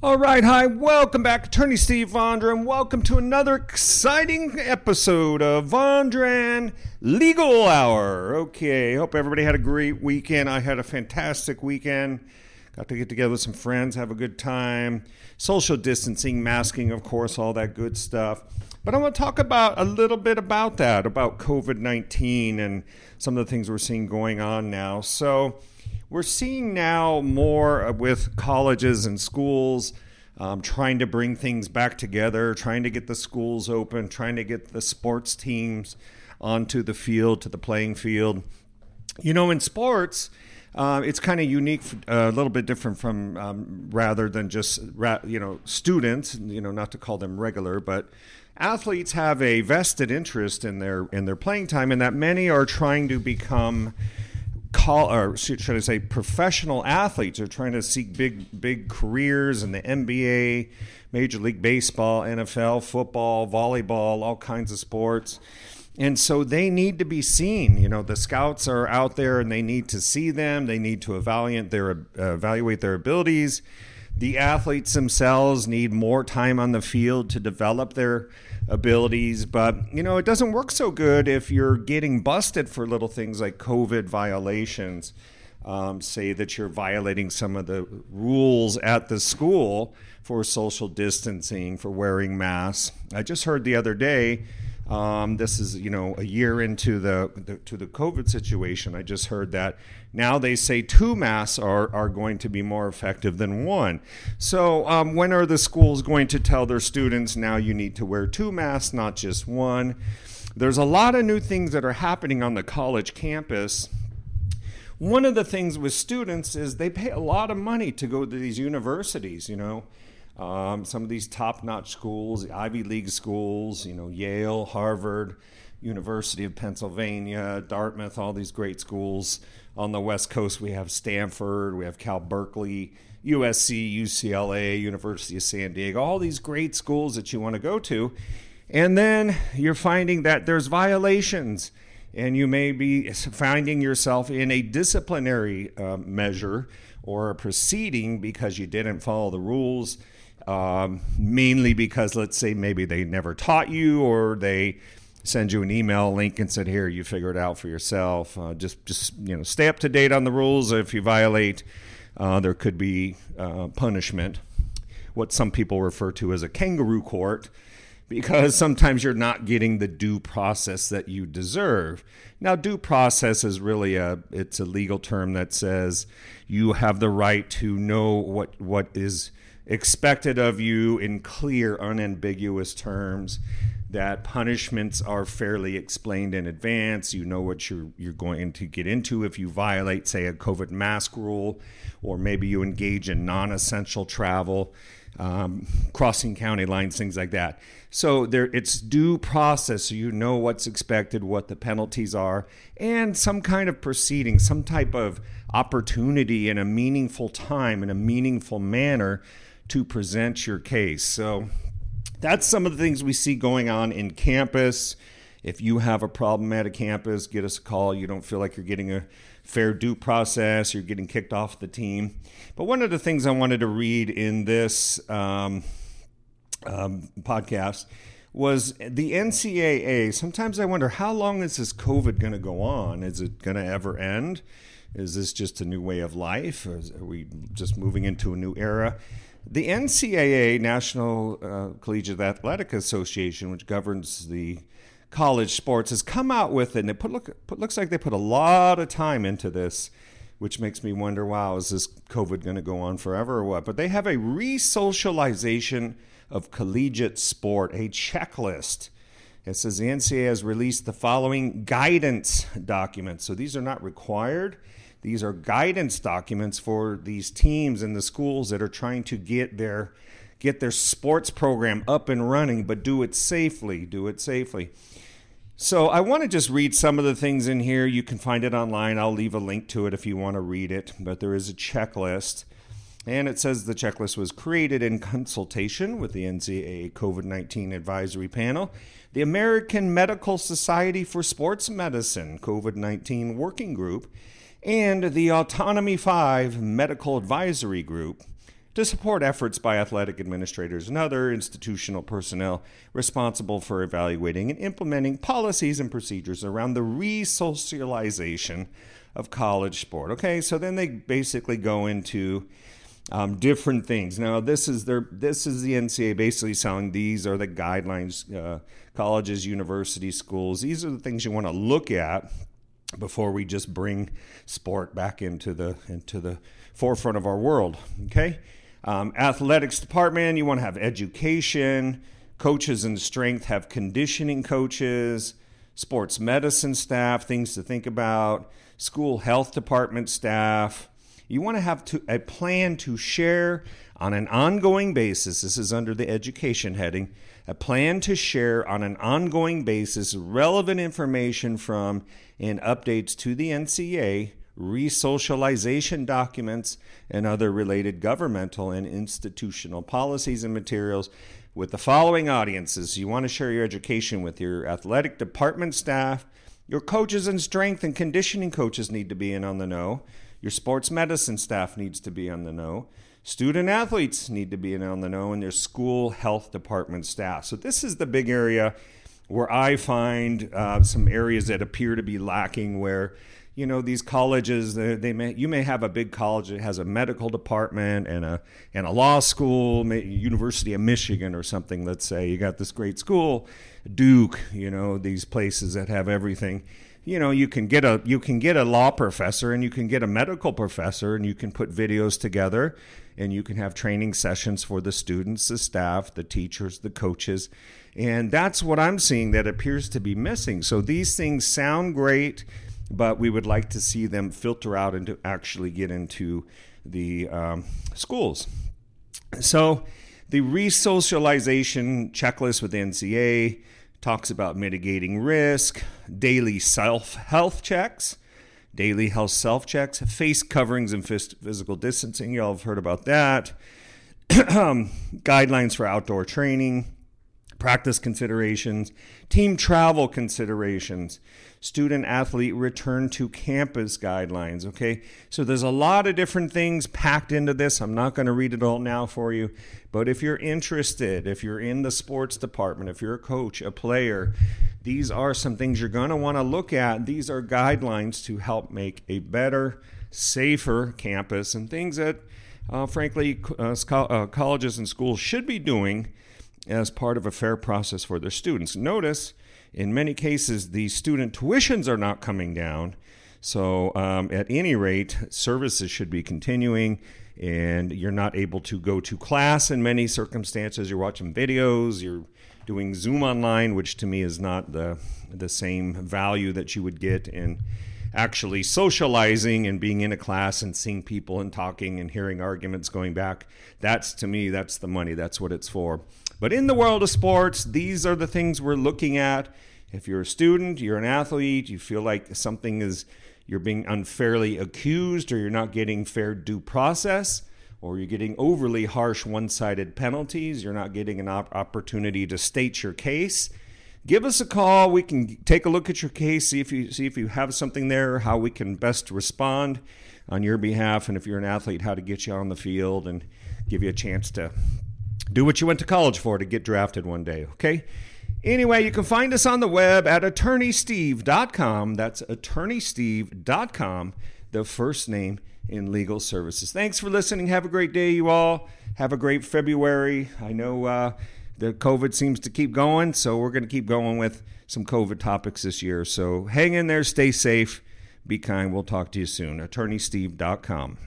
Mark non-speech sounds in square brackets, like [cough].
All right, hi, welcome back, Attorney Steve Vondran, welcome to another exciting episode of Vondran Legal Hour. Okay, hope everybody had a great weekend. I had a fantastic weekend. Got to get together with some friends, have a good time. Social distancing, masking, of course, all that good stuff. But I want to talk about a little bit about that, about COVID 19 and some of the things we're seeing going on now. So, we're seeing now more with colleges and schools um, trying to bring things back together, trying to get the schools open, trying to get the sports teams onto the field, to the playing field. You know, in sports, uh, it's kind of unique, uh, a little bit different from um, rather than just you know students. You know, not to call them regular, but athletes have a vested interest in their in their playing time, and that many are trying to become call or should I say professional athletes are trying to seek big big careers in the NBA, Major League Baseball, NFL, football, volleyball, all kinds of sports. And so they need to be seen. You know, the scouts are out there and they need to see them. They need to evaluate their uh, evaluate their abilities. The athletes themselves need more time on the field to develop their abilities. But, you know, it doesn't work so good if you're getting busted for little things like COVID violations. Um, say that you're violating some of the rules at the school for social distancing, for wearing masks. I just heard the other day um, this is you know a year into the, the, to the COVID situation. I just heard that now they say two masks are are going to be more effective than one. So um, when are the schools going to tell their students now you need to wear two masks, not just one? There's a lot of new things that are happening on the college campus. One of the things with students is they pay a lot of money to go to these universities. You know um, some of these top-notch schools, Ivy League schools, you know, Yale, Harvard, University of Pennsylvania, Dartmouth, all these great schools. On the West Coast, we have Stanford, we have Cal Berkeley, USC, UCLA, University of San Diego, all these great schools that you want to go to. And then you're finding that there's violations, and you may be finding yourself in a disciplinary uh, measure or a proceeding because you didn't follow the rules um, mainly because let's say maybe they never taught you or they send you an email link and said here you figure it out for yourself. Uh, just just you know stay up to date on the rules. If you violate uh, there could be uh, punishment. What some people refer to as a kangaroo court because sometimes you're not getting the due process that you deserve. Now due process is really a it's a legal term that says you have the right to know what what is expected of you in clear, unambiguous terms. That punishments are fairly explained in advance. You know what you're you're going to get into if you violate, say, a COVID mask rule, or maybe you engage in non-essential travel, um, crossing county lines, things like that. So there, it's due process. So you know what's expected, what the penalties are, and some kind of proceeding, some type of opportunity in a meaningful time, in a meaningful manner to present your case. So that's some of the things we see going on in campus. If you have a problem at a campus, get us a call. You don't feel like you're getting a fair due process, you're getting kicked off the team. But one of the things I wanted to read in this um, um, podcast was the NCAA. Sometimes I wonder how long is this COVID going to go on? Is it going to ever end? Is this just a new way of life? Are we just moving into a new era? The NCAA, National uh, Collegiate Athletic Association, which governs the college sports, has come out with it, and it put, look, put, looks like they put a lot of time into this, which makes me wonder wow, is this COVID going to go on forever or what? But they have a re socialization of collegiate sport, a checklist. It says the NCAA has released the following guidance documents. So these are not required these are guidance documents for these teams and the schools that are trying to get their get their sports program up and running, but do it safely. Do it safely. So I want to just read some of the things in here. You can find it online. I'll leave a link to it if you want to read it. But there is a checklist. And it says the checklist was created in consultation with the NCAA COVID 19 Advisory Panel, the American Medical Society for Sports Medicine COVID 19 Working Group, and the Autonomy 5 Medical Advisory Group, to support efforts by athletic administrators and other institutional personnel responsible for evaluating and implementing policies and procedures around the resocialization of college sport. Okay, so then they basically go into um, different things. Now, this is their this is the NCA basically saying these are the guidelines. Uh, colleges, universities, schools. These are the things you want to look at before we just bring sport back into the into the forefront of our world. Okay, um, athletics department. You want to have education. Coaches and strength have conditioning coaches. Sports medicine staff, things to think about. School health department staff you want to have to, a plan to share on an ongoing basis. This is under the education heading. A plan to share on an ongoing basis relevant information from and updates to the NCA, resocialization documents, and other related governmental and institutional policies and materials with the following audiences. You want to share your education with your athletic department staff. Your coaches and strength and conditioning coaches need to be in on the know. Your sports medicine staff needs to be on the know. Student athletes need to be on the know, and their school health department staff. So, this is the big area where I find uh, some areas that appear to be lacking where you know these colleges they, may you may have a big college that has a medical department and a and a law school University of Michigan or something let's say you got this great school Duke you know these places that have everything you know you can get a you can get a law professor and you can get a medical professor and you can put videos together and you can have training sessions for the students the staff the teachers the coaches. And that's what i'm seeing that appears to be missing. So these things sound great but we would like to see them filter out and to actually get into the um, schools. So the resocialization checklist with nca talks about mitigating risk, daily self health checks, daily health self checks, face coverings and physical distancing. Y'all have heard about that. [clears throat] Guidelines for outdoor training, practice considerations, team travel considerations, student athlete return to campus guidelines. Okay, so there's a lot of different things packed into this. I'm not going to read it all now for you, but if you're interested, if you're in the sports department, if you're a coach, a player, these are some things you're going to want to look at. These are guidelines to help make a better, safer campus and things that, uh, frankly, uh, uh, colleges and schools should be doing as part of a fair process for their students. Notice in many cases, the student tuitions are not coming down. So, um, at any rate, services should be continuing, and you're not able to go to class in many circumstances. You're watching videos, you're doing Zoom online, which to me is not the, the same value that you would get in actually socializing and being in a class and seeing people and talking and hearing arguments going back. That's to me, that's the money, that's what it's for. But in the world of sports, these are the things we're looking at. If you're a student, you're an athlete, you feel like something is you're being unfairly accused or you're not getting fair due process or you're getting overly harsh one-sided penalties, you're not getting an op- opportunity to state your case, give us a call. We can take a look at your case, see if you see if you have something there, how we can best respond on your behalf and if you're an athlete, how to get you on the field and give you a chance to do what you went to college for to get drafted one day, okay? Anyway, you can find us on the web at attorneysteve.com. That's attorneysteve.com, the first name in legal services. Thanks for listening. Have a great day, you all. Have a great February. I know uh, the COVID seems to keep going, so we're going to keep going with some COVID topics this year. So hang in there, stay safe, be kind. We'll talk to you soon. AttorneySteve.com.